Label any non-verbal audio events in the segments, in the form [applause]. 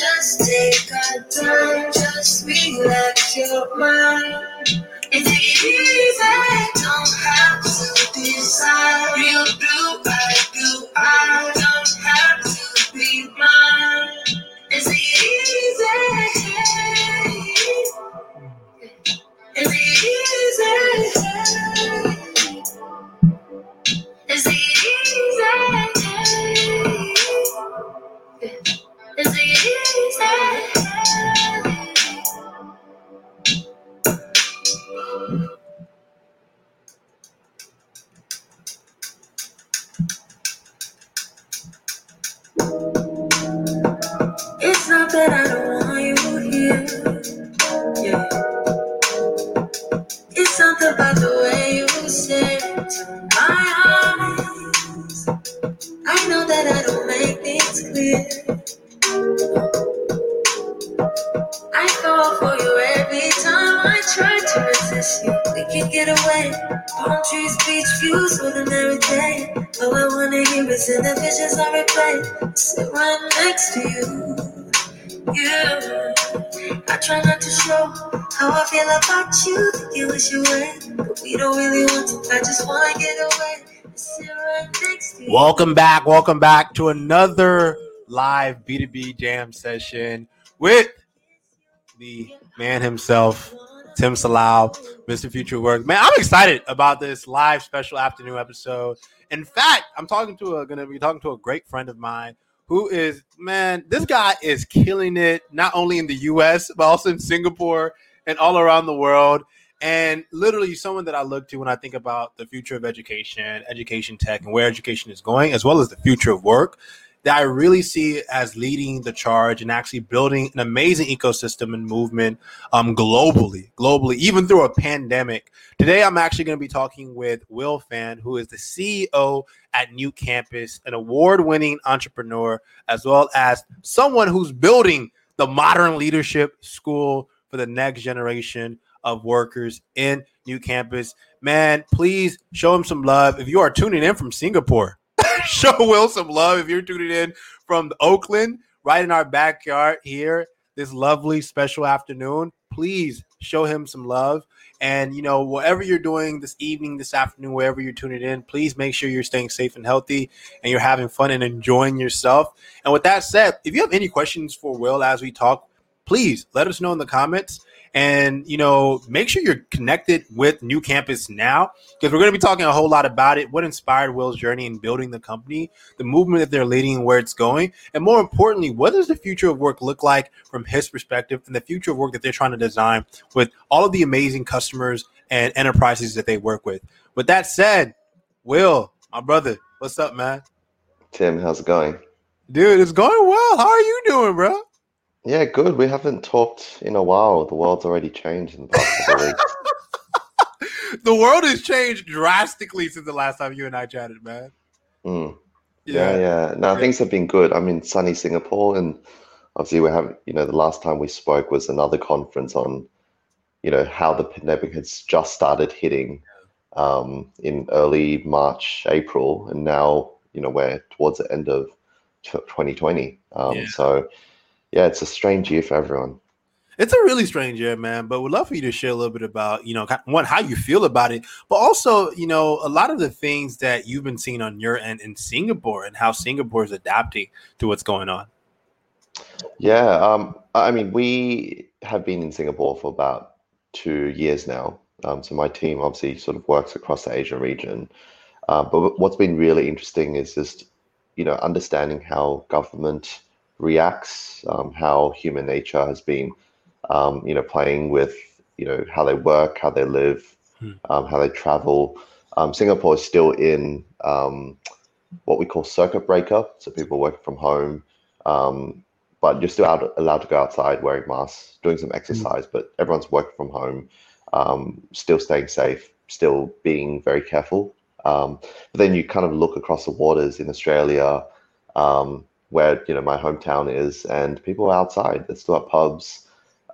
just take our time, just relax your mind. It's easy, don't have to decide. Real blue, Sit right next to you. You. I try not to show how I feel about you. Think you wish you would, but we don't really want to. I just wanna get away. Welcome back. Welcome back to another live B2B jam session with the man himself, Tim Salau, Mr. Future Work. Man, I'm excited about this live special afternoon episode. In fact, I'm talking to a gonna be talking to a great friend of mine who is man, this guy is killing it not only in the US, but also in Singapore and all around the world. And literally someone that I look to when I think about the future of education, education tech, and where education is going, as well as the future of work that I really see as leading the charge and actually building an amazing ecosystem and movement um, globally, globally, even through a pandemic. Today, I'm actually going to be talking with Will Fan, who is the CEO at New Campus, an award-winning entrepreneur, as well as someone who's building the modern leadership school for the next generation of workers in New Campus. Man, please show him some love. If you are tuning in from Singapore, [laughs] show Will some love if you're tuning in from Oakland, right in our backyard here, this lovely special afternoon. Please show him some love. And, you know, whatever you're doing this evening, this afternoon, wherever you're tuning in, please make sure you're staying safe and healthy and you're having fun and enjoying yourself. And with that said, if you have any questions for Will as we talk, please let us know in the comments. And you know, make sure you're connected with New Campus now because we're going to be talking a whole lot about it. What inspired Will's journey in building the company, the movement that they're leading, and where it's going, and more importantly, what does the future of work look like from his perspective, and the future of work that they're trying to design with all of the amazing customers and enterprises that they work with. With that said, Will, my brother, what's up, man? Tim, how's it going? Dude, it's going well. How are you doing, bro? Yeah, good. We haven't talked in a while. The world's already changed in the past couple of weeks. [laughs] the world has changed drastically since the last time you and I chatted, man. Mm. Yeah, yeah. No, things have been good. I'm in sunny Singapore, and obviously we have, you know, the last time we spoke was another conference on, you know, how the pandemic has just started hitting um, in early March, April, and now, you know, we're towards the end of t- 2020. Um, Yeah. So, yeah, it's a strange year for everyone. It's a really strange year, man. But we'd love for you to share a little bit about, you know, one how you feel about it, but also, you know, a lot of the things that you've been seeing on your end in Singapore and how Singapore is adapting to what's going on. Yeah, um, I mean, we have been in Singapore for about two years now. Um, so my team obviously sort of works across the Asian region. Uh, but what's been really interesting is just, you know, understanding how government reacts, um, how human nature has been um, you know, playing with, you know, how they work, how they live, hmm. um, how they travel. Um, Singapore is still in um, what we call circuit breaker, so people working from home, um, but you're still out, allowed to go outside wearing masks, doing some exercise, hmm. but everyone's working from home, um, still staying safe, still being very careful. Um, but then you kind of look across the waters in Australia, where you know my hometown is, and people are outside. They're still at pubs.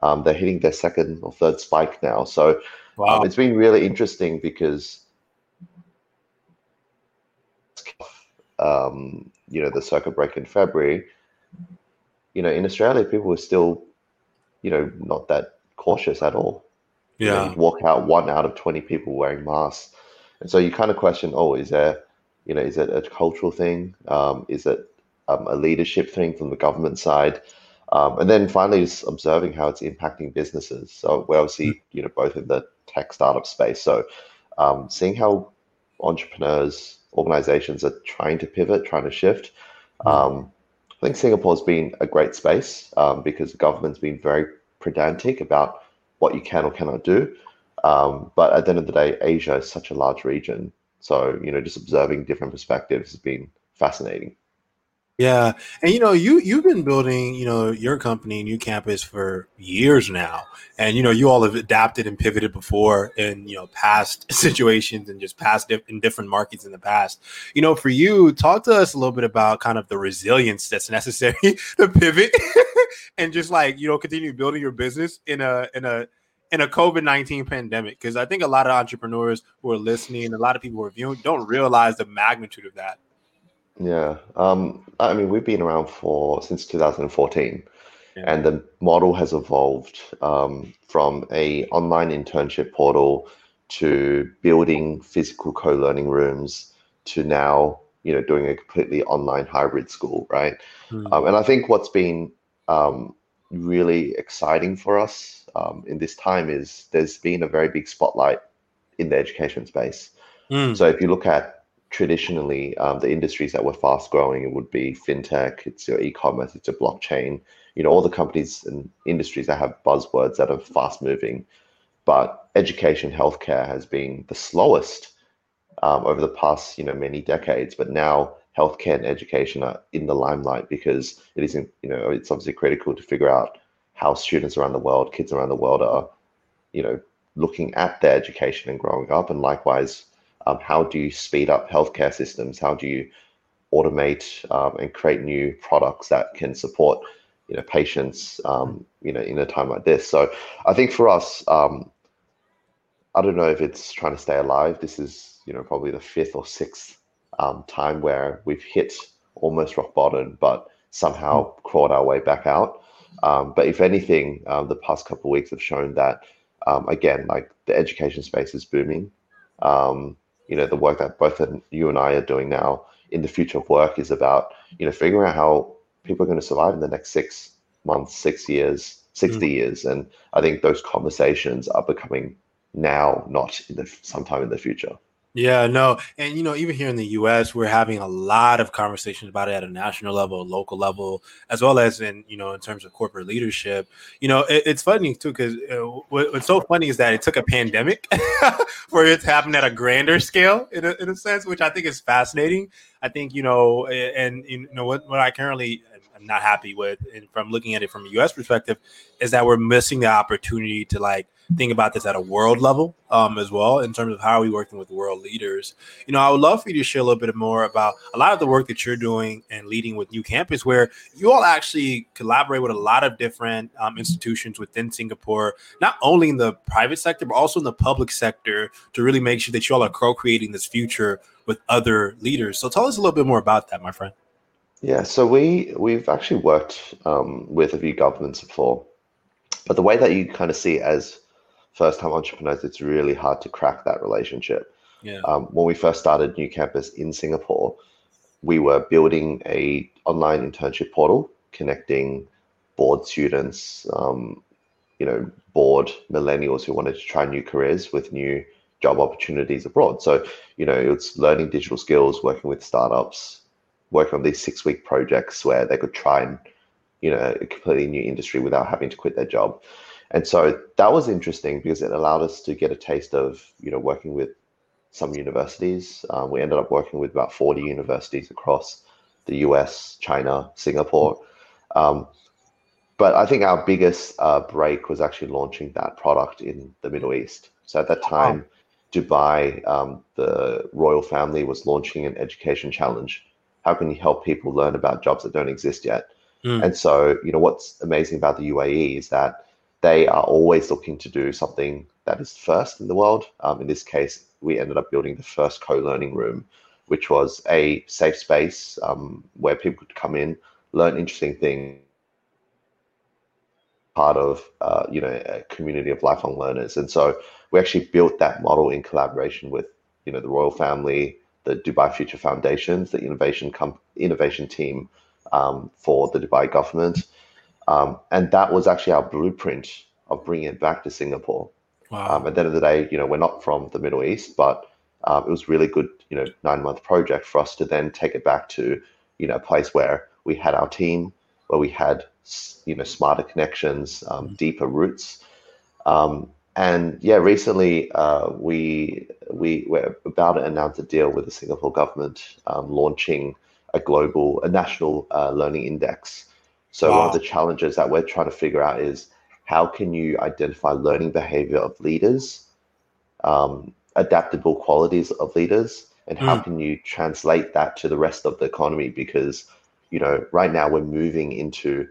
Um, they're hitting their second or third spike now. So um, wow. um, it's been really interesting because um, you know the circuit break in February. You know, in Australia, people were still, you know, not that cautious at all. Yeah, you know, walk out one out of twenty people wearing masks, and so you kind of question, oh, is there, you know, is it a cultural thing? Um, is it um, a leadership thing from the government side? Um, and then finally, just observing how it's impacting businesses. So we're obviously, hmm. you know, both in the tech startup space. So um, seeing how entrepreneurs, organizations are trying to pivot, trying to shift. Hmm. Um, I think Singapore's been a great space um, because the government's been very pedantic about what you can or cannot do. Um, but at the end of the day, Asia is such a large region. So, you know, just observing different perspectives has been fascinating. Yeah, and you know, you you've been building, you know, your company, new campus for years now, and you know, you all have adapted and pivoted before in you know past [laughs] situations and just past in different markets in the past. You know, for you, talk to us a little bit about kind of the resilience that's necessary [laughs] to pivot [laughs] and just like you know continue building your business in a in a in a COVID nineteen pandemic. Because I think a lot of entrepreneurs who are listening, a lot of people who are viewing, don't realize the magnitude of that. Yeah. Um, I mean, we've been around for since 2014, yeah. and the model has evolved um, from a online internship portal to building physical co-learning rooms to now, you know, doing a completely online hybrid school, right? Mm. Um, and I think what's been um, really exciting for us um, in this time is there's been a very big spotlight in the education space. Mm. So if you look at traditionally um, the industries that were fast growing it would be fintech it's your e-commerce it's your blockchain you know all the companies and industries that have buzzwords that are fast moving. But education healthcare has been the slowest um, over the past you know many decades. But now healthcare and education are in the limelight because it isn't you know it's obviously critical to figure out how students around the world kids around the world are you know looking at their education and growing up. And likewise um, how do you speed up healthcare systems? How do you automate um, and create new products that can support you know patients um, you know in a time like this? So I think for us, um, I don't know if it's trying to stay alive. This is you know probably the fifth or sixth um, time where we've hit almost rock bottom, but somehow crawled our way back out. Um, but if anything, the past couple of weeks have shown that again, like the education space is booming. You know the work that both you and I are doing now in the future of work is about you know figuring out how people are going to survive in the next six months, six years, sixty mm. years, and I think those conversations are becoming now, not in the sometime in the future. Yeah, no. And, you know, even here in the US, we're having a lot of conversations about it at a national level, local level, as well as in, you know, in terms of corporate leadership. You know, it, it's funny too, because what, what's so funny is that it took a pandemic [laughs] for it to happen at a grander scale, in a, in a sense, which I think is fascinating. I think, you know, and, you know, what, what I currently am not happy with, and from looking at it from a US perspective, is that we're missing the opportunity to like, think about this at a world level um, as well in terms of how are we working with world leaders. You know, I would love for you to share a little bit more about a lot of the work that you're doing and leading with New Campus, where you all actually collaborate with a lot of different um, institutions within Singapore, not only in the private sector but also in the public sector, to really make sure that you all are co-creating this future with other leaders. So tell us a little bit more about that, my friend. Yeah, so we we've actually worked um, with a few governments before but the way that you kind of see it as first time entrepreneurs, it's really hard to crack that relationship. Yeah. Um, when we first started New Campus in Singapore, we were building a online internship portal connecting bored students, um, you know, bored millennials who wanted to try new careers with new job opportunities abroad. So, you know, it's learning digital skills, working with startups, working on these six week projects where they could try and, you know, a completely new industry without having to quit their job. And so that was interesting because it allowed us to get a taste of, you know, working with some universities. Um, we ended up working with about 40 universities across the US, China, Singapore. Um, but I think our biggest uh, break was actually launching that product in the Middle East. So at that time, Dubai, um, the royal family was launching an education challenge. How can you help people learn about jobs that don't exist yet? Mm. And so, you know, what's amazing about the UAE is that they are always looking to do something that is first in the world. Um, in this case, we ended up building the first co-learning room, which was a safe space um, where people could come in, learn interesting things, part of uh, you know a community of lifelong learners. And so we actually built that model in collaboration with you know the royal family, the Dubai Future Foundations, the innovation com- innovation team um, for the Dubai government, um, and that was actually our blueprint of bringing it back to Singapore. Wow. Um, at the end of the day, you know, we're not from the Middle East, but um, it was really good, you know, nine month project for us to then take it back to, you know, a place where we had our team, where we had, you know, smarter connections, um, deeper roots. Um, and yeah, recently uh, we we were about to announce a deal with the Singapore government, um, launching a global, a national uh, learning index. So one of the challenges that we're trying to figure out is how can you identify learning behavior of leaders, um, adaptable qualities of leaders, and how Mm. can you translate that to the rest of the economy? Because you know, right now we're moving into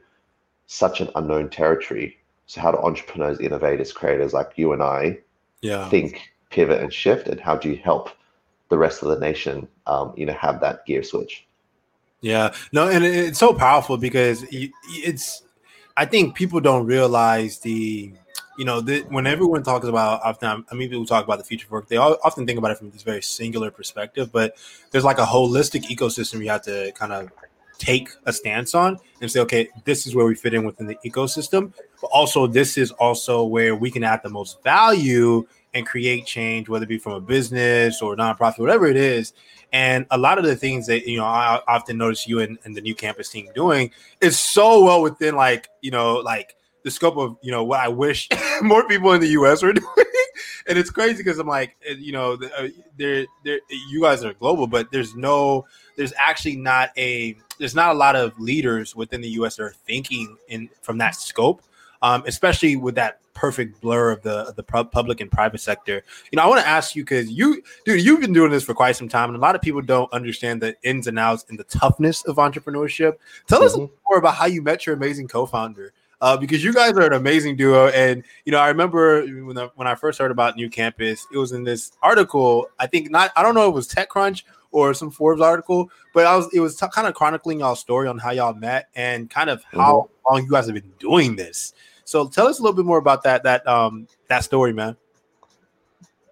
such an unknown territory. So how do entrepreneurs, innovators, creators like you and I yeah. think, pivot, and shift? And how do you help the rest of the nation, um, you know, have that gear switch? Yeah, no, and it- it's so powerful because it's. I think people don't realize the, you know, the, when everyone talks about often, I mean, people talk about the future of work. They all, often think about it from this very singular perspective, but there's like a holistic ecosystem you have to kind of take a stance on and say, okay, this is where we fit in within the ecosystem, but also this is also where we can add the most value and create change, whether it be from a business or nonprofit, whatever it is. And a lot of the things that you know I often notice you and, and the new campus team doing is so well within like you know like the scope of you know what I wish [laughs] more people in the U.S. were [laughs] doing. and it's crazy because I'm like uh, you know uh, there there you guys are global, but there's no there's actually not a there's not a lot of leaders within the U.S. that are thinking in from that scope, um, especially with that perfect blur of the of the public and private sector. You know, I want to ask you because you, dude, you've been doing this for quite some time, and a lot of people don't understand the ins and outs and the toughness of entrepreneurship. Tell us Mhm. more about how you met your amazing co-founder. Uh, because you guys are an amazing duo, and you know I remember when I, when I first heard about New Campus, it was in this article. I think not, I don't know, if it was TechCrunch or some Forbes article, but I was it was t- kind of chronicling y'all story on how y'all met and kind of how long you guys have been doing this. So tell us a little bit more about that that um that story, man.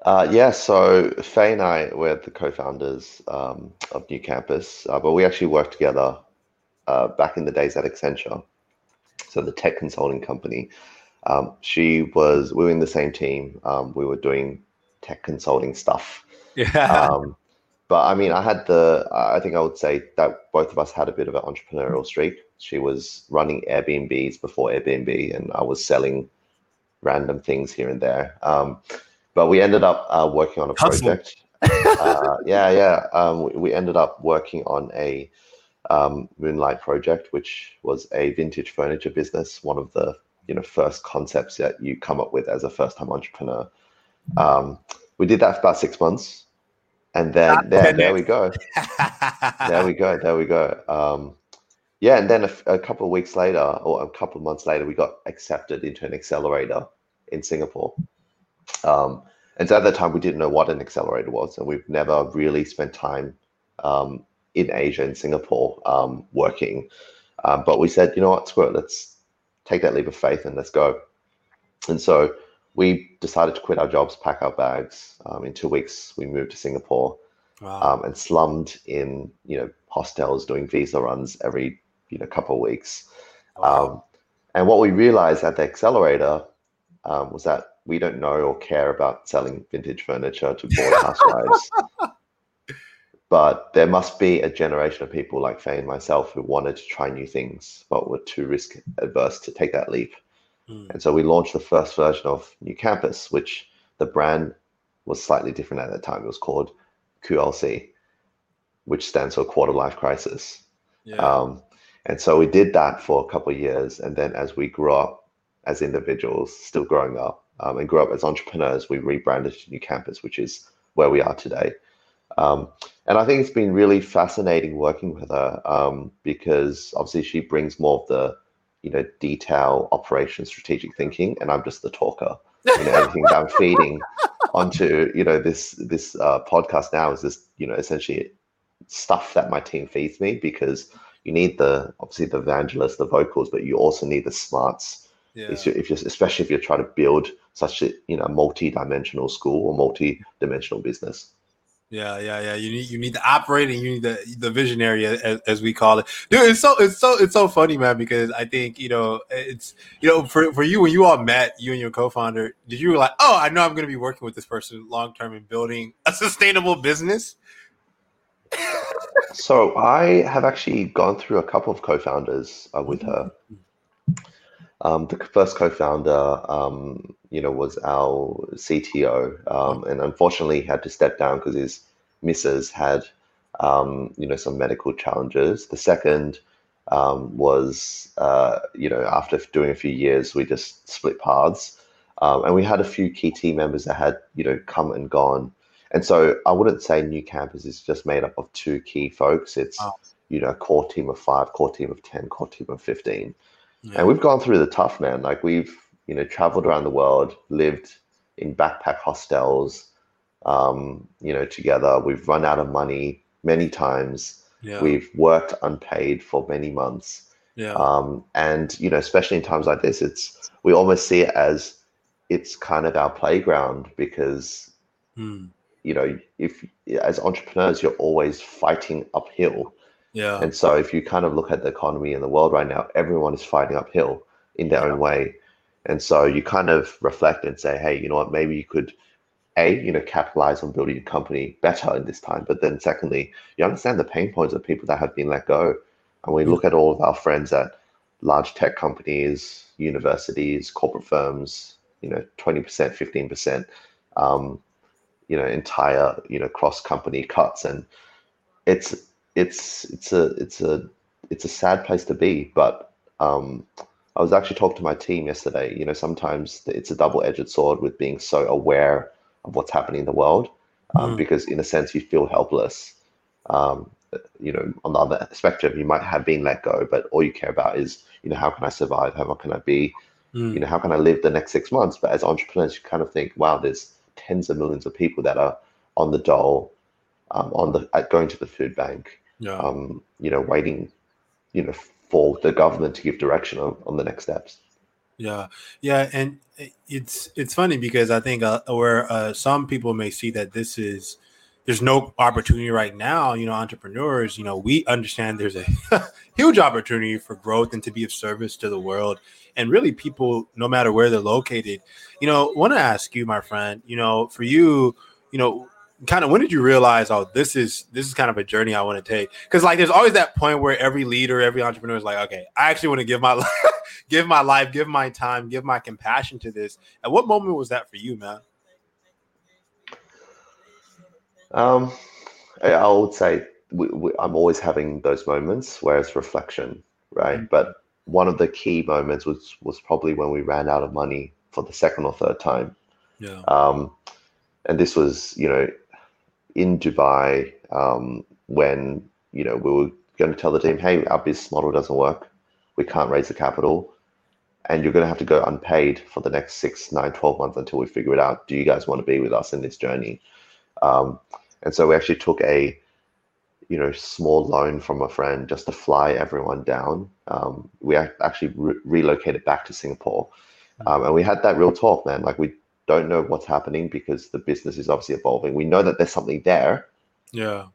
Uh, yeah, so Faye and I were the co-founders um, of New Campus, uh, but we actually worked together uh, back in the days at Accenture, so the tech consulting company. Um, she was, we were in the same team. Um, we were doing tech consulting stuff. Yeah. [laughs] Um, but I mean, I had the, I think I would say that both of us had a bit of an entrepreneurial streak. She was running Airbnbs before Airbnb, and I was selling random things here and there. Um, but we ended up uh, working on a project. uh, yeah, yeah. Um, we, we ended up working on a um, Moonlight project, which was a vintage furniture business. One of the you know first concepts that you come up with as a first-time entrepreneur. Um, we did that for about six months, and then there, [laughs] there we go there we go. There we go. Yeah, and then a couple of weeks later, or a couple of months later, we got accepted into an accelerator in Singapore. Um, and so at that time, we didn't know what an accelerator was, and we've never really spent time um, in Asia, in Singapore, um, working. Um, but we said, you know what, screw it, let's take that leap of faith and let's go. And so we decided to quit our jobs, pack our bags. Um, in two weeks, we moved to Singapore Wow. um, and slummed in, you know, hostels doing visa runs every, you know, couple of weeks. Um, and what we realized at the accelerator um, was that we don't know or care about selling vintage furniture to bored [laughs] housewives. but there must be a generation of people like Faye and myself who wanted to try new things, but were too risk adverse to take that leap. Mm. And so we launched the first version of New Campus, which the brand was slightly different at that time. It was called QLC, which stands for Quarter Life Crisis. yeah. Um, and so we did that for a couple of years. And then as we grew up as individuals, still growing up, um, and grew up as entrepreneurs, we rebranded to New Campus, which is where we are today. Um, and I think it's been really fascinating working with her um, because obviously she brings more of the, you know, detail, operation, strategic thinking, and I'm just the talker. You know, everything that I'm [laughs] feeding onto, you know, this this uh, podcast now is this, you know, essentially stuff that my team feeds me because you need the obviously the evangelist, the vocals, but you also need the smarts. yeah. If you're, if you're especially if you're trying to build such a you know multi-dimensional school or multi-dimensional business. Yeah, yeah, yeah. You need you need the operating, you need the the visionary, as, as we call it. Dude, it's so it's so it's so funny, man. Because I think you know it's you know for for you when you all met, you and your co-founder, did you like, oh, I know I'm going to be working with this person long term and building a sustainable business? So I have actually gone through a couple of co-founders uh, with her. Um, the first co-founder, um, you know, was our CTO, um, and unfortunately had to step down because his missus had, um, you know, some medical challenges. The second um, was, uh, you know, after doing a few years, we just split paths, um, and we had a few key team members that had, you know, come and gone. And so I wouldn't say New Campus is just made up of two key folks. It's, Wow. you know, core team of five, core team of 10, core team of 15 Yeah. and we've gone through the tough man like we've you know traveled around the world lived in backpack hostels um, you know together we've run out of money many times yeah, we've worked unpaid for many months yeah, um, and you know especially in times like this it's we almost see it as it's kind of our playground because Hmm. You know if as entrepreneurs you're always fighting uphill yeah, and so if you kind of look at the economy in the world right now, everyone is fighting uphill in their own way. And so you kind of reflect and say, hey, you know what, maybe you could A, you know, capitalize on building a company better in this time. But then secondly, you understand the pain points of people that have been let go. And we look at all of our friends at large tech companies, universities, corporate firms, you know, 20%, 15%, um, you know, entire, you know, cross company cuts. And it's it's it's a it's a it's a sad place to be but um i was actually talking to my team yesterday you know sometimes it's a double-edged sword with being so aware of what's happening in the world um, Mm. because in a sense you feel helpless um you know on the other spectrum you might have been let go but all you care about is you know how can i survive how can i be Hmm. you know how can i live the next six months but as entrepreneurs you kind of think wow there's tens of millions of people that are on the dole um, on the at going to the food bank yeah. um, you know, waiting, you know, for the government to give direction on, on the next steps. Yeah, yeah, and it's it's funny because I think uh, where uh, some people may see that this is there's no opportunity right now. You know, entrepreneurs, you know, we understand there's a [laughs] huge opportunity for growth and to be of service to the world, and really people, no matter where they're located. You know, want to ask you, my friend. You know, for you, you know, kind of when did you realize oh this is this is kind of a journey i want to take because like there's always that point where every leader every entrepreneur is like okay i actually want to give my life [laughs] give my life give my time give my compassion to this at what moment was that for you man Um, I, would say we, we, I'm always having those moments where it's reflection, right? Mhm. But one of the key moments was was probably when we ran out of money for the second or third time. yeah Um, and this was, you know, in Dubai um, when, you know, we were going to tell the team, hey, our business model doesn't work. We can't raise the capital. And you're going to have to go unpaid for the next six, nine, 12 months until we figure it out. Do you guys want to be with us in this journey? Um, and so we actually took a, you know, small loan from a friend just to fly everyone down. Um, we actually re- relocated back to Singapore. Um, and we had that real talk, man. Like we don't know what's happening because the business is obviously evolving. We know that there's something there, Yeah.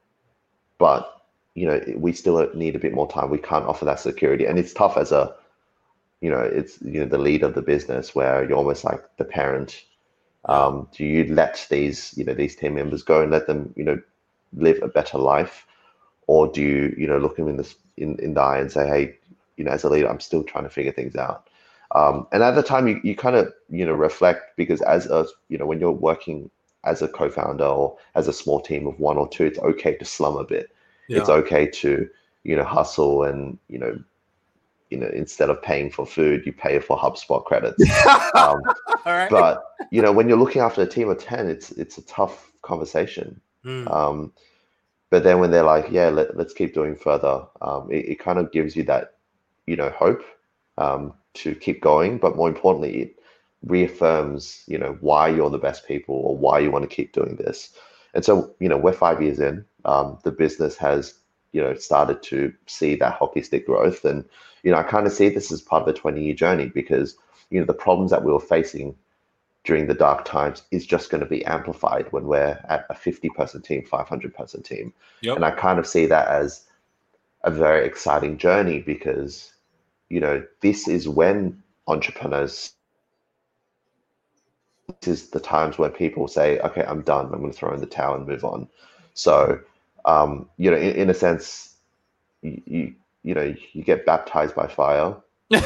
but you know we still need a bit more time. We can't offer that security, and it's tough as a, you know, it's you know the lead of the business where you're almost like the parent. Um, do you let these you know these team members go and let them you know live a better life, or do you you know look them in this in, in the eye and say, hey, you know, as a leader, I'm still trying to figure things out. Um, and at the time, you, you kind of you know reflect because as a you know when you're working as a co-founder or as a small team of one or two, it's okay to slum a bit. Yeah. It's okay to you know hustle and you know you know instead of paying for food, you pay for HubSpot credits. [laughs] um, [laughs] All right. but you know when you're looking after a team of ten, it's it's a tough conversation. Mm. Um, but then when they're like, yeah, let, let's keep doing further, um, it, it kind of gives you that, you know, hope um, to keep going. But more importantly, it reaffirms, you know, why you're the best people or why you want to keep doing this. And so, you know, we're five years in. Um, the business has, you know, started to see that hockey stick growth. And, you know, I kind of see this as part of a 20 year journey because, you know, the problems that we were facing during the dark times is just going to be amplified when we're at a 50 person team, 500 person team. Yep. And I kind of see that as a very exciting journey because, you know, this is when entrepreneurs, this is the times when people say, okay, I'm done. I'm going to throw in the towel and move on. So, um, you know, in, in a sense, you, you, you know, you get baptized by fire. [laughs]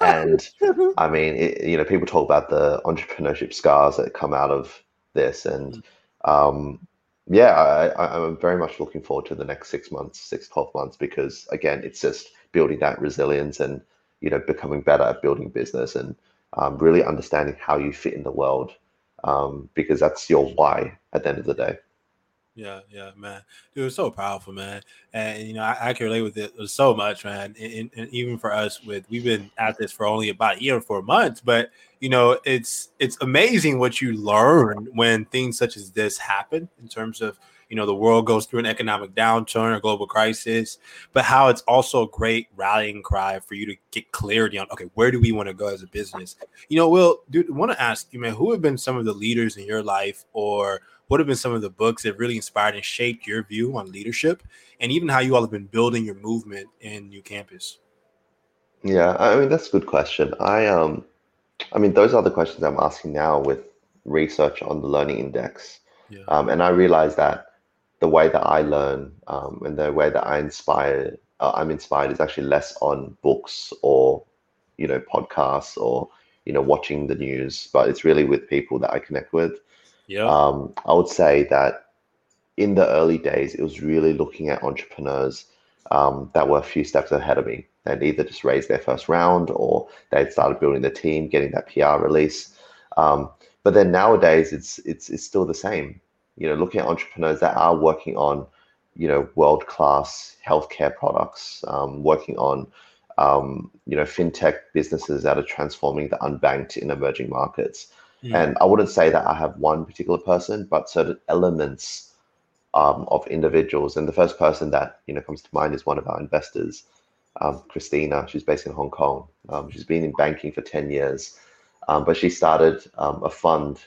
And I mean, it, you know, people talk about the entrepreneurship scars that come out of this, and um, yeah, I, I'm very much looking forward to the next six months, six, 12 months, because again, it's just building that resilience and you know, becoming better at building business and um, really understanding how you fit in the world, um, because that's your why at the end of the day. Yeah, yeah, man. Dude, it's so powerful, man. And you know, I, I can relate with it so much, man. And, and, and even for us, with we've been at this for only about a year, four months, but you know, it's it's amazing what you learn when things such as this happen in terms of you know the world goes through an economic downturn or global crisis, but how it's also a great rallying cry for you to get clarity on okay, where do we want to go as a business? You know, Will, dude, want to ask you, man, who have been some of the leaders in your life or what have been some of the books that really inspired and shaped your view on leadership and even how you all have been building your movement in new campus Yeah, I mean that's a good question. I um, I mean those are the questions I'm asking now with research on the Learning Index, yeah um, and I realize that the way that I learn um, and the way that I inspire, uh, I'm inspired is actually less on books or you know podcasts or you know watching the news, but it's really with people that I connect with. Yeah Um, I would say that in the early days, it was really looking at entrepreneurs um, that were a few steps ahead of me. They'd either just raised their first round or they'd started building the team, getting that PR release. Um, but then nowadays, it's it's it's still the same. You know, looking at entrepreneurs that are working on, you know, world class healthcare products, um, working on, um, you know, fintech businesses that are transforming the unbanked in emerging markets. Mm. And I wouldn't say that I have one particular person, but certain elements um, of individuals. And the first person that you know comes to mind is one of our investors, um, Christina. She's based in Hong Kong. Um, she's been in banking for ten years, um, but she started um, a fund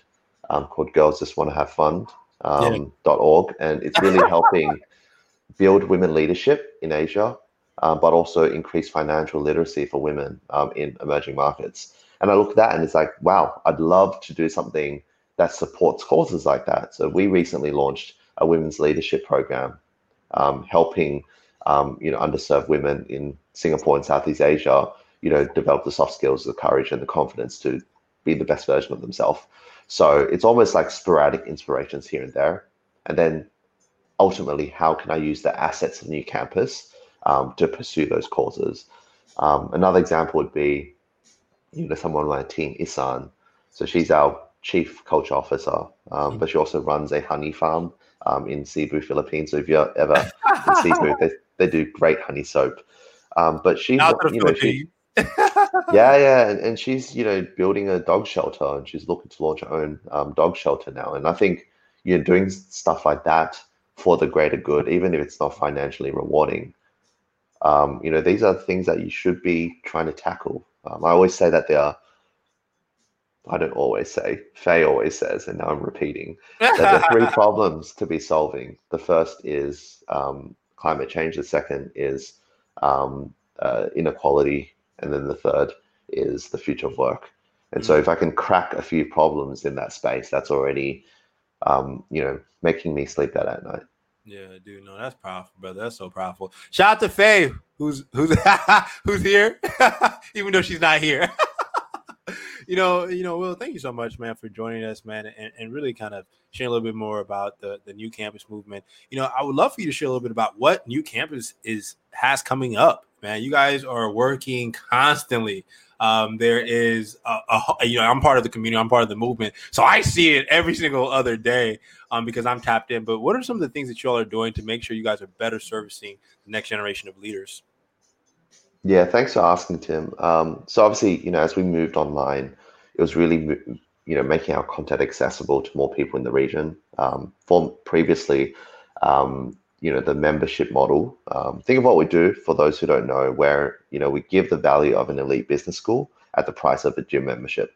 um, called Girls Just Want to Have Fun um, .org, and it's really helping [laughs] build women leadership in Asia, um, but also increase financial literacy for women um, in emerging markets. And I look at that and it's like, wow, I'd love to do something that supports causes like that. So we recently launched a women's leadership program, um, helping um, you know underserved women in Singapore and Southeast Asia, you know, develop the soft skills, the courage, and the confidence to be the best version of themselves. So it's almost like sporadic inspirations here and there, and then ultimately, how can I use the assets of New Campus um, to pursue those causes? Um, another example would be, you know, someone on my team, Isan. So she's our chief culture officer, um, but she also runs a honey farm um, in Cebu, Philippines. So if you're ever in Cebu, [laughs] they, they do great honey soap. Um, but she's, Out you know, she, [laughs] yeah, yeah, and, and she's you know building a dog shelter, and she's looking to launch her own um, dog shelter now. And I think you know doing stuff like that for the greater good, even if it's not financially rewarding, um, you know these are things that you should be trying to tackle. Um, I always say that there are I don't always say, Faye always says, and now I'm repeating, that there are three [laughs] problems to be solving. The first is um, climate change, the second is um, uh, inequality, and then the third is the future of work. And mm-hmm. so, mm. if I can crack a few problems in that space, that's already, um, you know, making me sleep better at night. Yeah, dude, no, that's powerful, brother. That's so powerful. Shout out to Faye, who's who's [laughs] who's here, [laughs] even though she's not here. [laughs] you know, you know, Will, thank you so much, man, for joining us, man, and, and really kind of sharing a little bit more about the the new campus movement. You know, I would love for you to share a little bit about what new campus is has coming up, man. You guys are working constantly. Um, there is a, a, you know I'm part of the community, I'm part of the movement, so I see it every [laughs] single other day um, because I'm tapped in. But what are some of the things that you all are doing to make sure you guys are better servicing the next generation of leaders? Yeah, thanks for asking, Tim. Um, so obviously, you know, as we moved online, it was really, you know, making our content accessible to more people in the region. Um, for previously, um, you know, the membership model. Um, think of what we do for those who don't know, where you know we give the value of an elite business school at the price of a gym membership.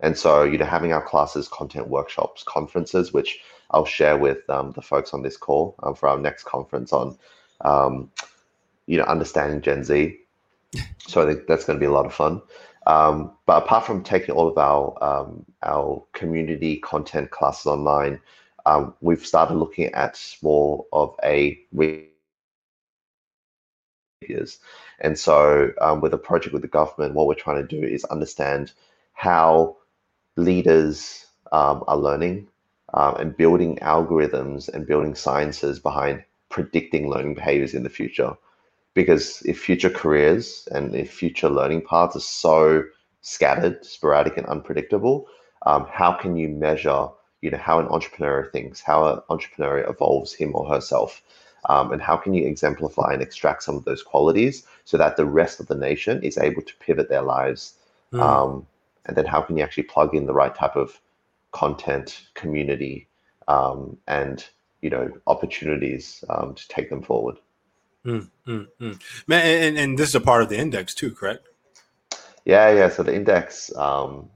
And so, you know, having our classes, content workshops, conferences, which I'll share with um, the folks on this call um, for our next conference on um, you know, understanding Gen Z. [laughs] So I think that's going to be a lot of fun. Um, but apart from taking all of our um, our community content classes online, um, we've started looking at more of a years. And so, um, with a project with the government, what we're trying to do is understand how leaders um, are learning um, and building algorithms and building sciences behind predicting learning behaviors in the future because if future careers and if future learning paths are so scattered, sporadic, and unpredictable, um, how can you measure, you know, how an entrepreneur thinks, how an entrepreneur evolves him or herself, um, and how can you exemplify and extract some of those qualities so that the rest of the nation is able to pivot their lives, mm. um, and then how can you actually plug in the right type of content, community, um, and you know, opportunities um, to take them forward. Mm, mm, mm. Man, and, and this is a part of the index too, correct? Yeah, yeah. So the index, um,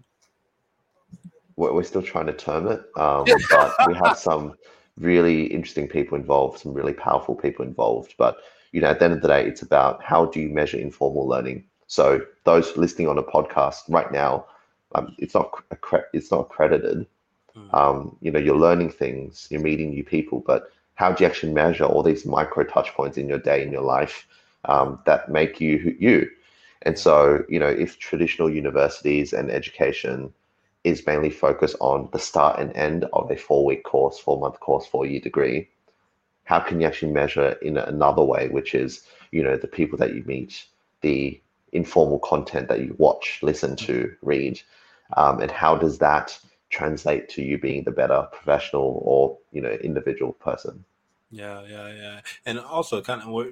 we're, we're still trying to term it, um, but we have some really interesting people involved, some really powerful people involved. But you know, at the end of the day, it's about how do you measure informal learning. So those listening on a podcast right now, um, it's not it's not accredited. Mm. Um, you know, you're learning things, you're meeting new people, but how do you actually measure all these micro touch points in your day in your life um, that make you you and so you know if traditional universities and education is mainly focused on the start and end of a four week course four month course four year degree. How can you actually measure in another way which is you know the people that you meet the informal content that you watch listen to read um, and how does that translate to you being the better professional or you know individual person? Yeah yeah yeah. And also kind of what,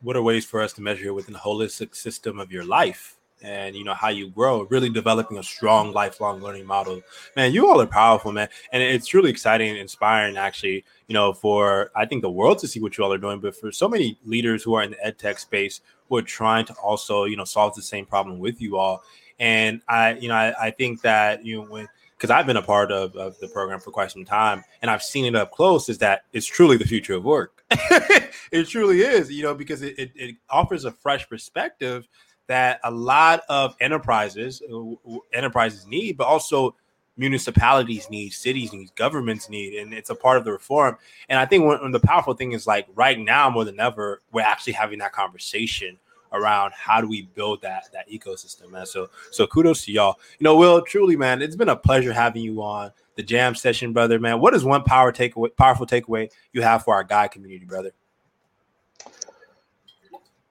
what are ways for us to measure it within the holistic system of your life and you know how you grow really developing a strong lifelong learning model man you all are powerful man and it's really exciting and inspiring actually you know for i think the world to see what you all are doing but for so many leaders who are in the ed tech space who are trying to also you know solve the same problem with you all and i you know i, I think that you know when because I've been a part of, of the program for quite some time and I've seen it up close is that it's truly the future of work. [laughs] it truly is, you know, because it, it, it, offers a fresh perspective that a lot of enterprises uh, enterprises need, but also municipalities need, cities need, governments need, and it's a part of the reform. And I think one, one the powerful thing is like right now more than ever, we're actually having that conversation around how do we build that that ecosystem, man. So so kudos to y'all. You know, Will, truly, man, it's been a pleasure having you on the jam session, brother. Man, what is one power takeaway, powerful takeaway you have for our Guide community, brother?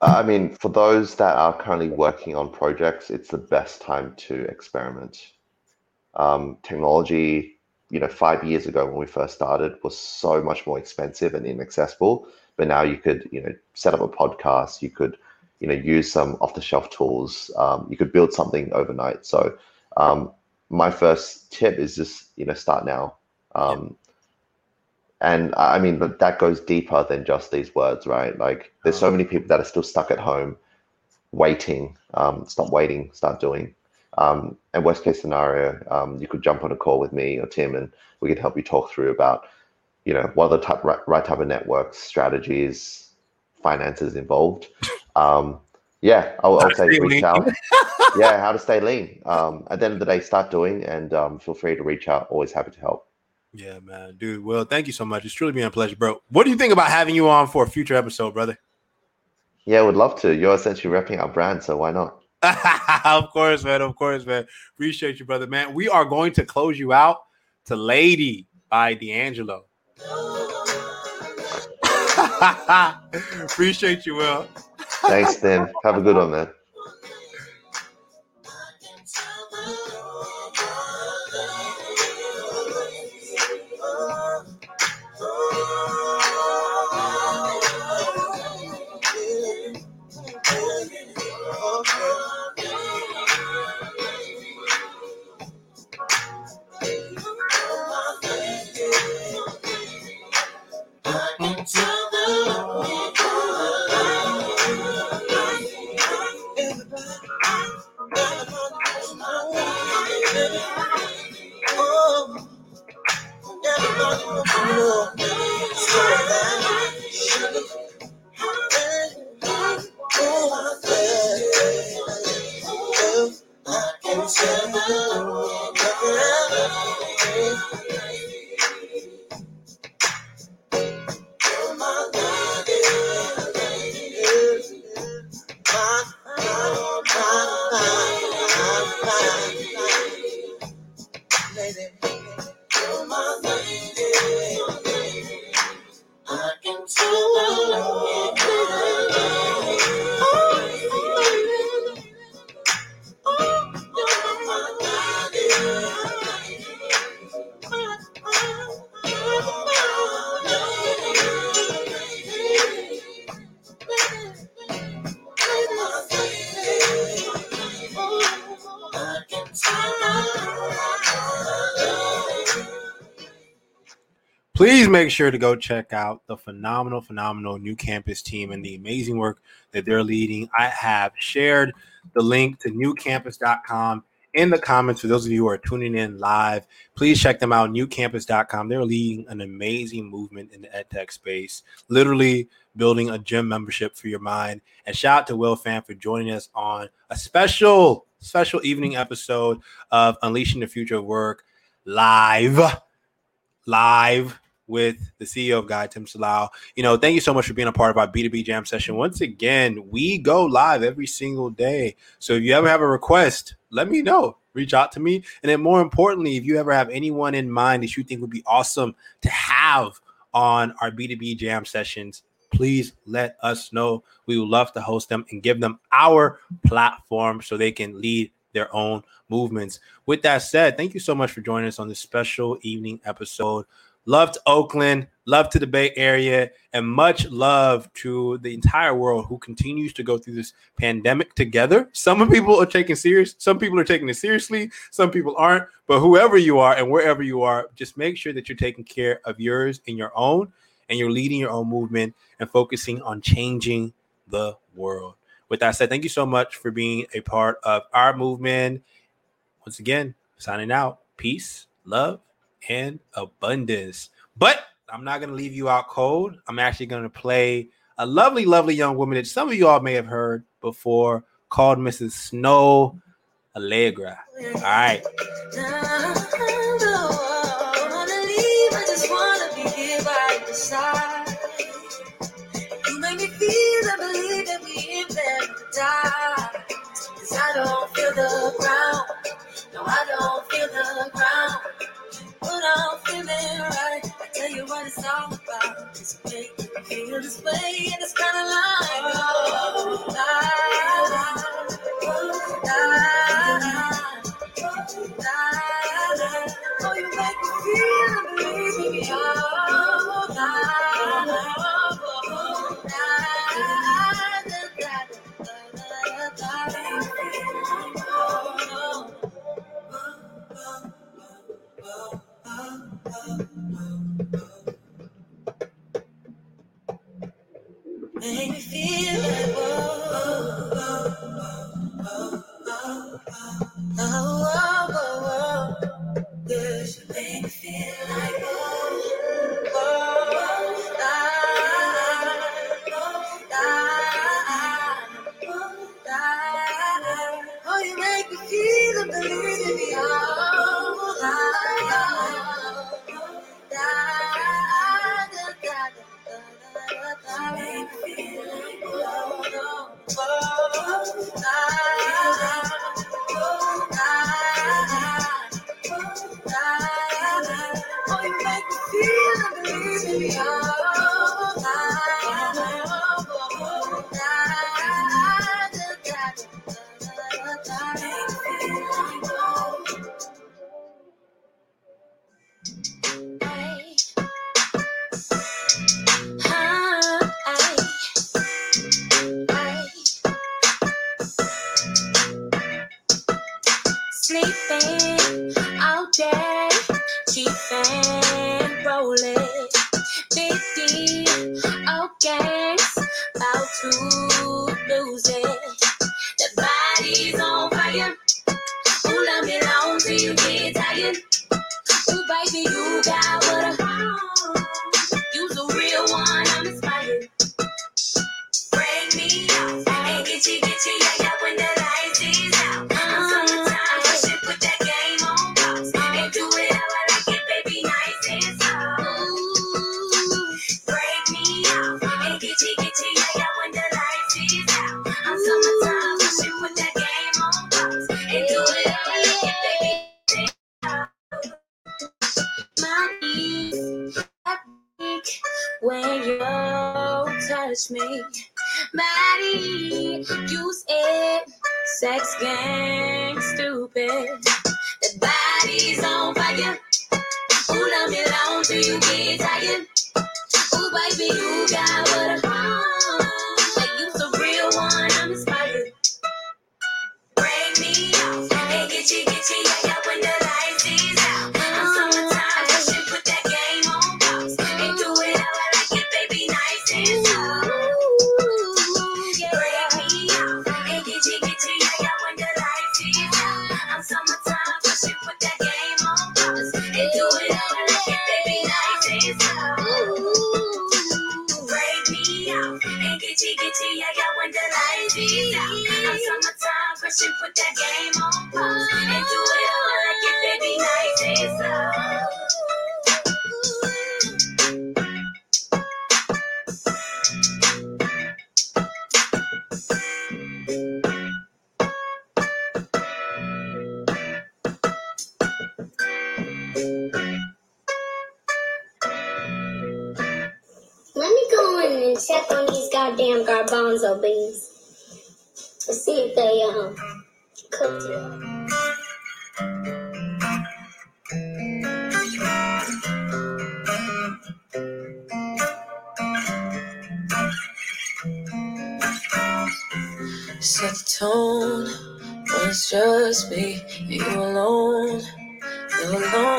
I mean, for those that are currently working on projects, it's the best time to experiment. Um, technology, you know, five years ago when we first started, was so much more expensive and inaccessible. But now you could, you know, set up a podcast. You could you know use some off the shelf tools um, you could build something overnight so um, my first tip is just you know start now um, and i mean but that goes deeper than just these words right like there's so uh-huh. many people that are still stuck at home waiting um, stop waiting start doing Um, and worst case scenario, um, you could jump on a call with me or Tim, and we could help you talk through about, you know, what are the type, right, right type of networks, strategies, finances involved. [laughs] Um, yeah, I'll, I'll say reach out. [laughs] yeah, how to stay lean. Um, at the end of the day, start doing, and um, feel free to reach out. Always happy to help. Yeah, man, dude. Well, thank you so much. It's truly been a pleasure, bro. What do you think about having you on for a future episode, brother? Yeah, I would love to. You're essentially repping our brand, so why not? [laughs] of course, man. Of course, man. Appreciate you, brother, man. We are going to close you out to "Lady" by D'Angelo. [laughs] Appreciate you, Will. Thanks, Tim. Have a good one, man. Please make sure to go check out the phenomenal, phenomenal NewCampus team and the amazing work that they're leading. I have shared the link to newcampus.com in the comments for those of you who are tuning in live. Please check them out, newcampus.com. They're leading an amazing movement in the edtech space, literally building a gym membership for your mind. And shout out to Will Fan for joining us on a special, special evening episode of Unleashing the Future of Work live. Live with the CEO of Guide Tim Salau. You know, thank you so much for being a part of our B2B Jam session. Once again, we go live every single day. So if you ever have a request, let me know. Reach out to me. And then more importantly, if you ever have anyone in mind that you think would be awesome to have on our B2B Jam sessions, please let us know. We would love to host them and give them our platform so they can lead their own movements. With that said, thank you so much for joining us on this special evening episode Love to Oakland, love to the Bay Area, and much love to the entire world who continues to go through this pandemic together. Some people are taking serious, some people are taking it seriously, some people aren't. But whoever you are and wherever you are, just make sure that you're taking care of yours and your own, and you're leading your own movement and focusing on changing the world. With that said, thank you so much for being a part of our movement. Once again, signing out. Peace, love, and abundance. But I'm not going to leave you out cold. I'm actually going to play a lovely, lovely young woman that some of you all may have heard before called Mrs. Snoh Aalegra. All right. I don't feel the ground. No, I don't feel the ground I'm feeling right. I tell you what it's all about. It's make feel this way, and it's kind of like oh, la, Oh, you make me feel, baby. Oh, Make down. check on these goddamn garbanzo beans. Let's see if they um cooked it. Set the tone, when it's just me, you alone, you alone.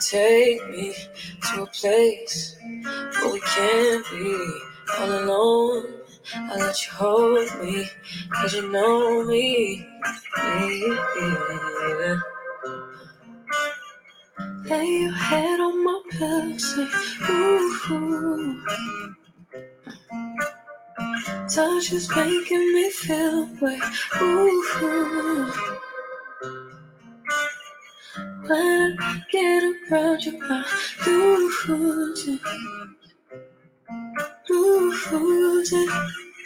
take me to a place where we can't be all alone. I let you hold me, cause you know me. Yeah. Lay your head on my pillow, say, ooh. Touch is making me feel way, ooh. I get around you I by losing, losing.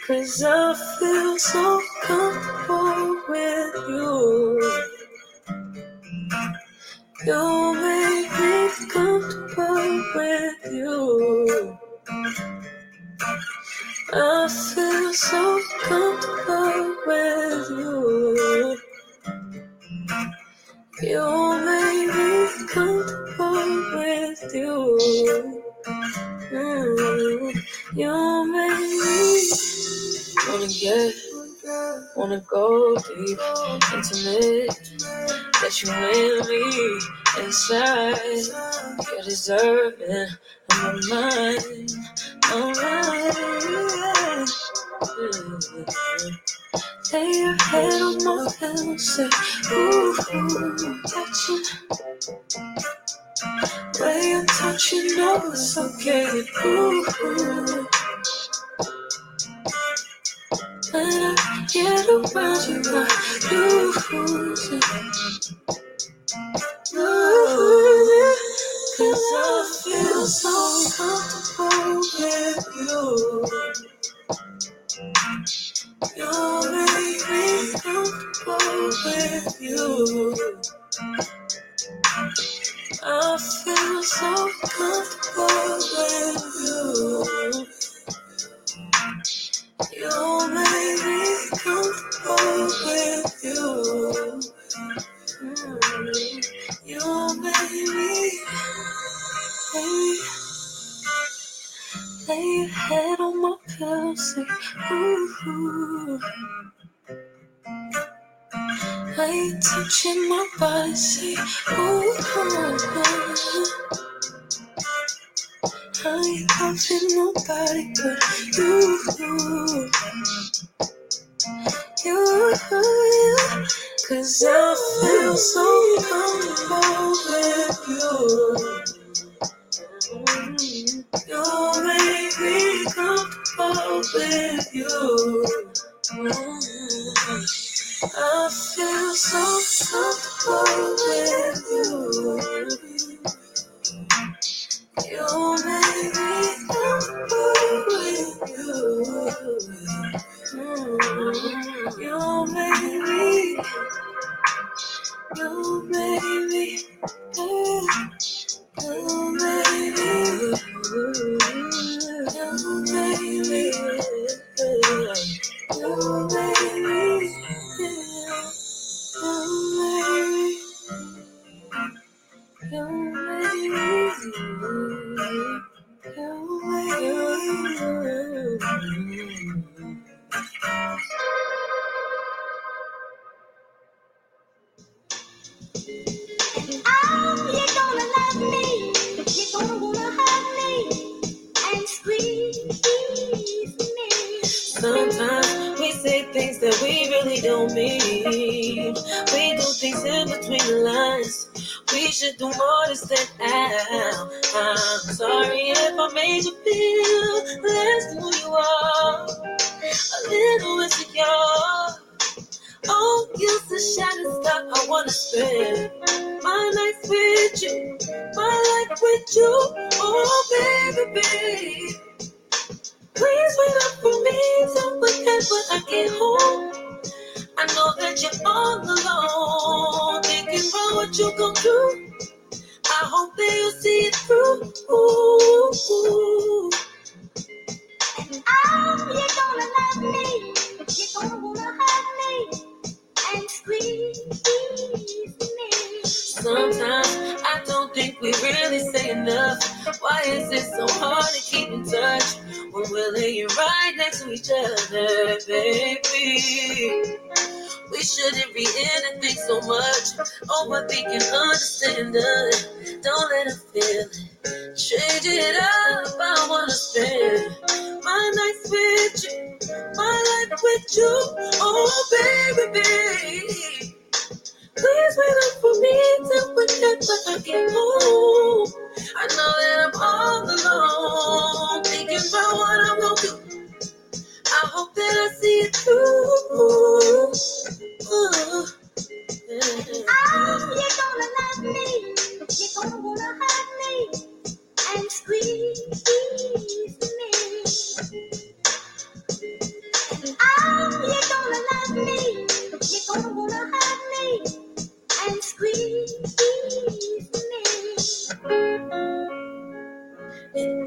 Cause I feel so comfortable with you. You make me comfortable with you. I feel so comfortable with you. You you. Mm, you make me wanna get, wanna go deep, intimate. That you in me inside, you're deserving of my mind. So Oh, baby, baby. Please wait up for me I get home. I know that you're all alone, what you. I hope that you see it through. Ooh. Oh, you're gonna love me. You're gonna wanna me and me. Sometimes I don't think we really say enough. Why is it so hard to keep in touch when we're laying right next to each other, baby? We shouldn't be in think so much. Overthinking, understand us. Don't let it feel it. Change it up. I wanna spend my nights with you, my life with you. Oh, baby, baby. Please wait up for me till whenever I get home. I know that I'm all alone, thinking about what I'm gonna do. I hope that I see it through. Ooh. Oh, you're gonna love me. You're gonna wanna hug me and squeeze me. Oh, you're gonna love me. You're gonna wanna hug me and squeeze me.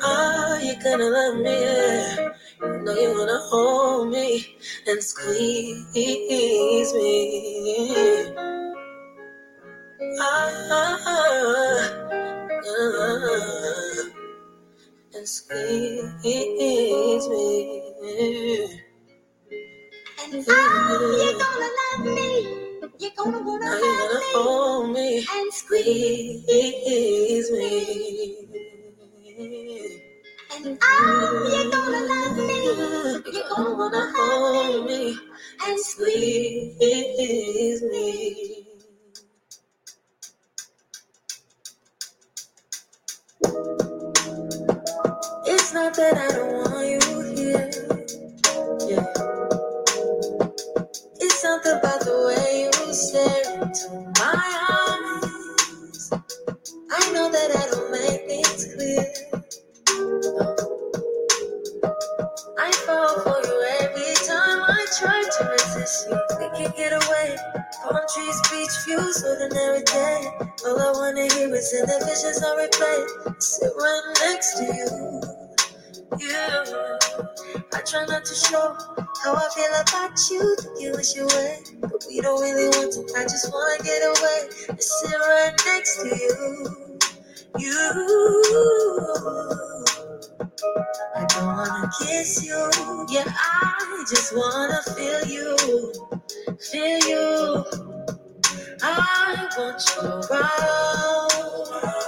Are you gonna love me? Yeah. You know you wanna hold me and squeeze me. Ah, ah, and squeeze me. And oh, you're gonna wanna Are you gonna hug hold me and squeeze. me? And mm-hmm. oh, you're gonna love me. You're gonna wanna hold me and squeeze. squeeze me. It's not that I don't want you here. Yeah. It's something about the way you stare into my eyes. I know that I don't make things clear. I fall for you every time I try to resist you. We can't get away. Palm trees, beach views, ordinary day. All I wanna hear is in the visions I replay. Sit right next to you. You. I try not to show how I feel about you. Think you wish you way, but we don't really want to. I just wanna get away and sit right next to you. You. I don't wanna kiss you. Yeah, I just wanna feel you. Feel you. I want you around.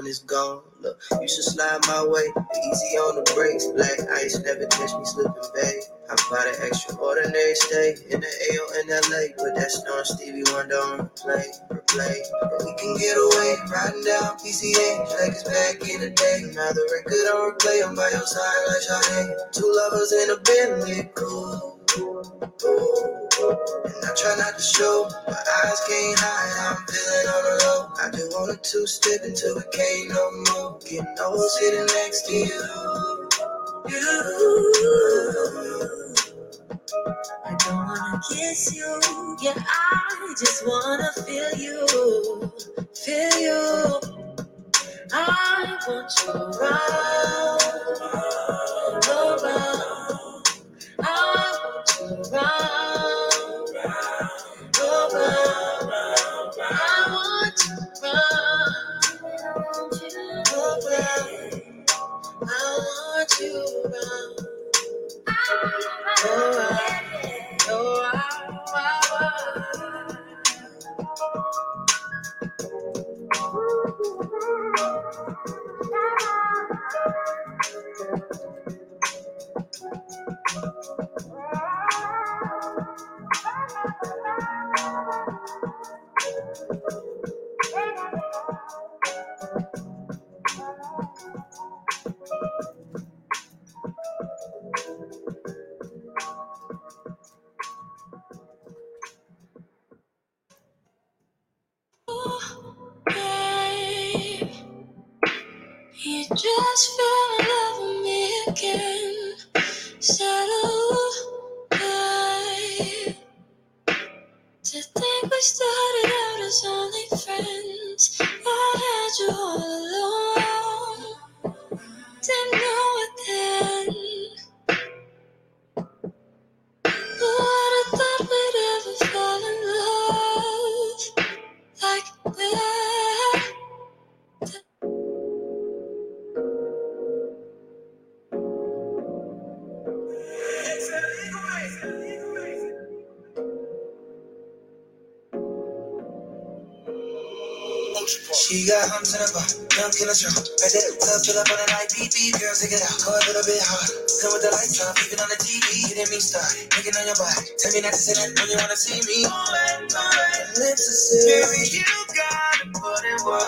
and it's gone. Look, you should slide my way. Easy on the brakes, black ice never catch me slipping, babe. I'm about an extraordinary stay in the AO in LA. Put that Storm Stevie Wonder on replay, replay. But we can get away, riding down PCH like it's back in the day. Now the record on replay, I'm by your side like Sade. Two lovers in a Bentley, cool. And I try not to show, my eyes can't hide. I'm feeling on the low. I just want a two step until it can't no more. Getting old sitting next to you. You. I don't wanna kiss you, yeah. I just wanna feel you, feel you. I want you around. Around, around, tell me not say that when you wanna see me. Lips are sealed. Baby, you gotta put in work.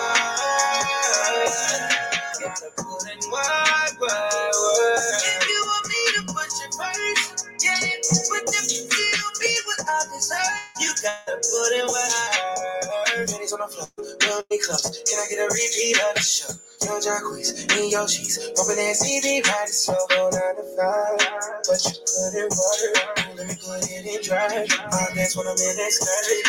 Gotta put in work, work, work. If you want me to put you first, yeah, but if you feel me what I deserve, you gotta put in work. Pennies on the floor, Can I get a repeat of the show? Yo, Jacquees, me, yo, cheese. Bumping that CD, ride it slow, go nine to five. But you put in work, let me put it in drive. I guess when I'm in that skirt.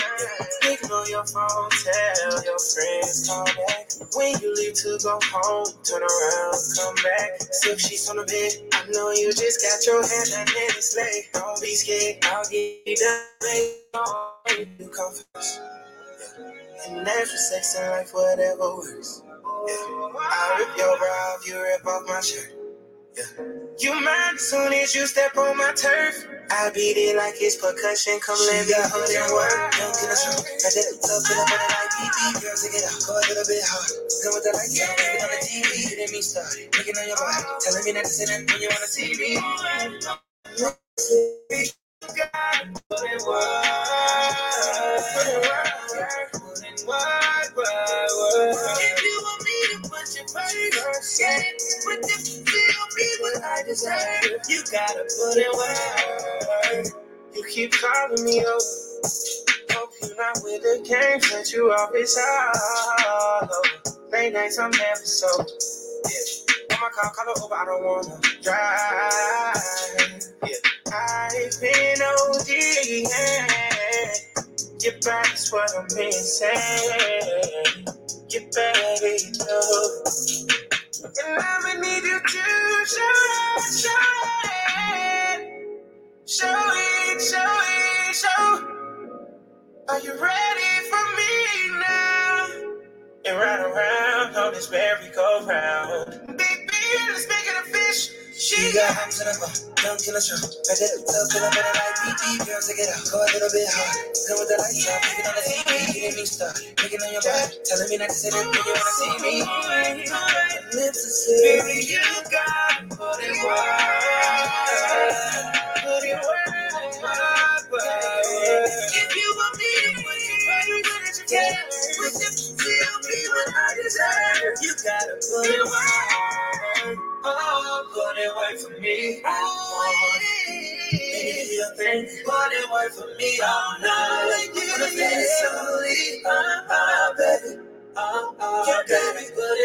Ignore your phone, tell your friends, call back. When you leave to go home, turn around, come back. Sip sheets on the bed, I know you just got your hand on it's late. Don't be scared, I'll get you done. You come first. And that's for sex and life, whatever works. Yeah. I rip your bra off, you rip off my shirt. Yeah. You mine as soon as you step on my turf. I beat it like it's percussion. Come let me put in work. Young in the show. I did it up on the night. BB, girls, take it out. Go a little bit hard. Come with the lights on. Make it on the TV. Getting me started. Looking on your body. Telling me not to say that when you wanna see me. Put in work. Put in work. Put in work, work, work. If you want me to put you first, yeah. But you feel me what I deserve, you gotta put in work. You keep calling me over. Hope you're not with the games that you always are. Late nights, I'm never so. Yeah. On my car, call it over, I don't wanna drive. Yeah. I've been OD, yeah. Back is what I'm said. Get back, love. And I'ma need you to show it, show it. Show it, show it, show. Are you ready for me now? And ride around on this merry-go-round. Baby, let's make it fish. She got arms in a bar, don't kill a show. I did it, love, till I'm in a beat, beat, girls, take it out, go a little bit hard. Come with the lights off, making on the TV, getting me stuck, making on your body, telling me not to sit up when you wanna see me. Lips are sealed. Baby, you got what it was. Put it was. If you want me put you right where you can, would you feel when I? You gotta put it right. Oh, put it right for me. I Oh, you think, put it right for me night. You're gonna feel it slowly. Oh, oh, baby. Oh, oh, yeah, baby, put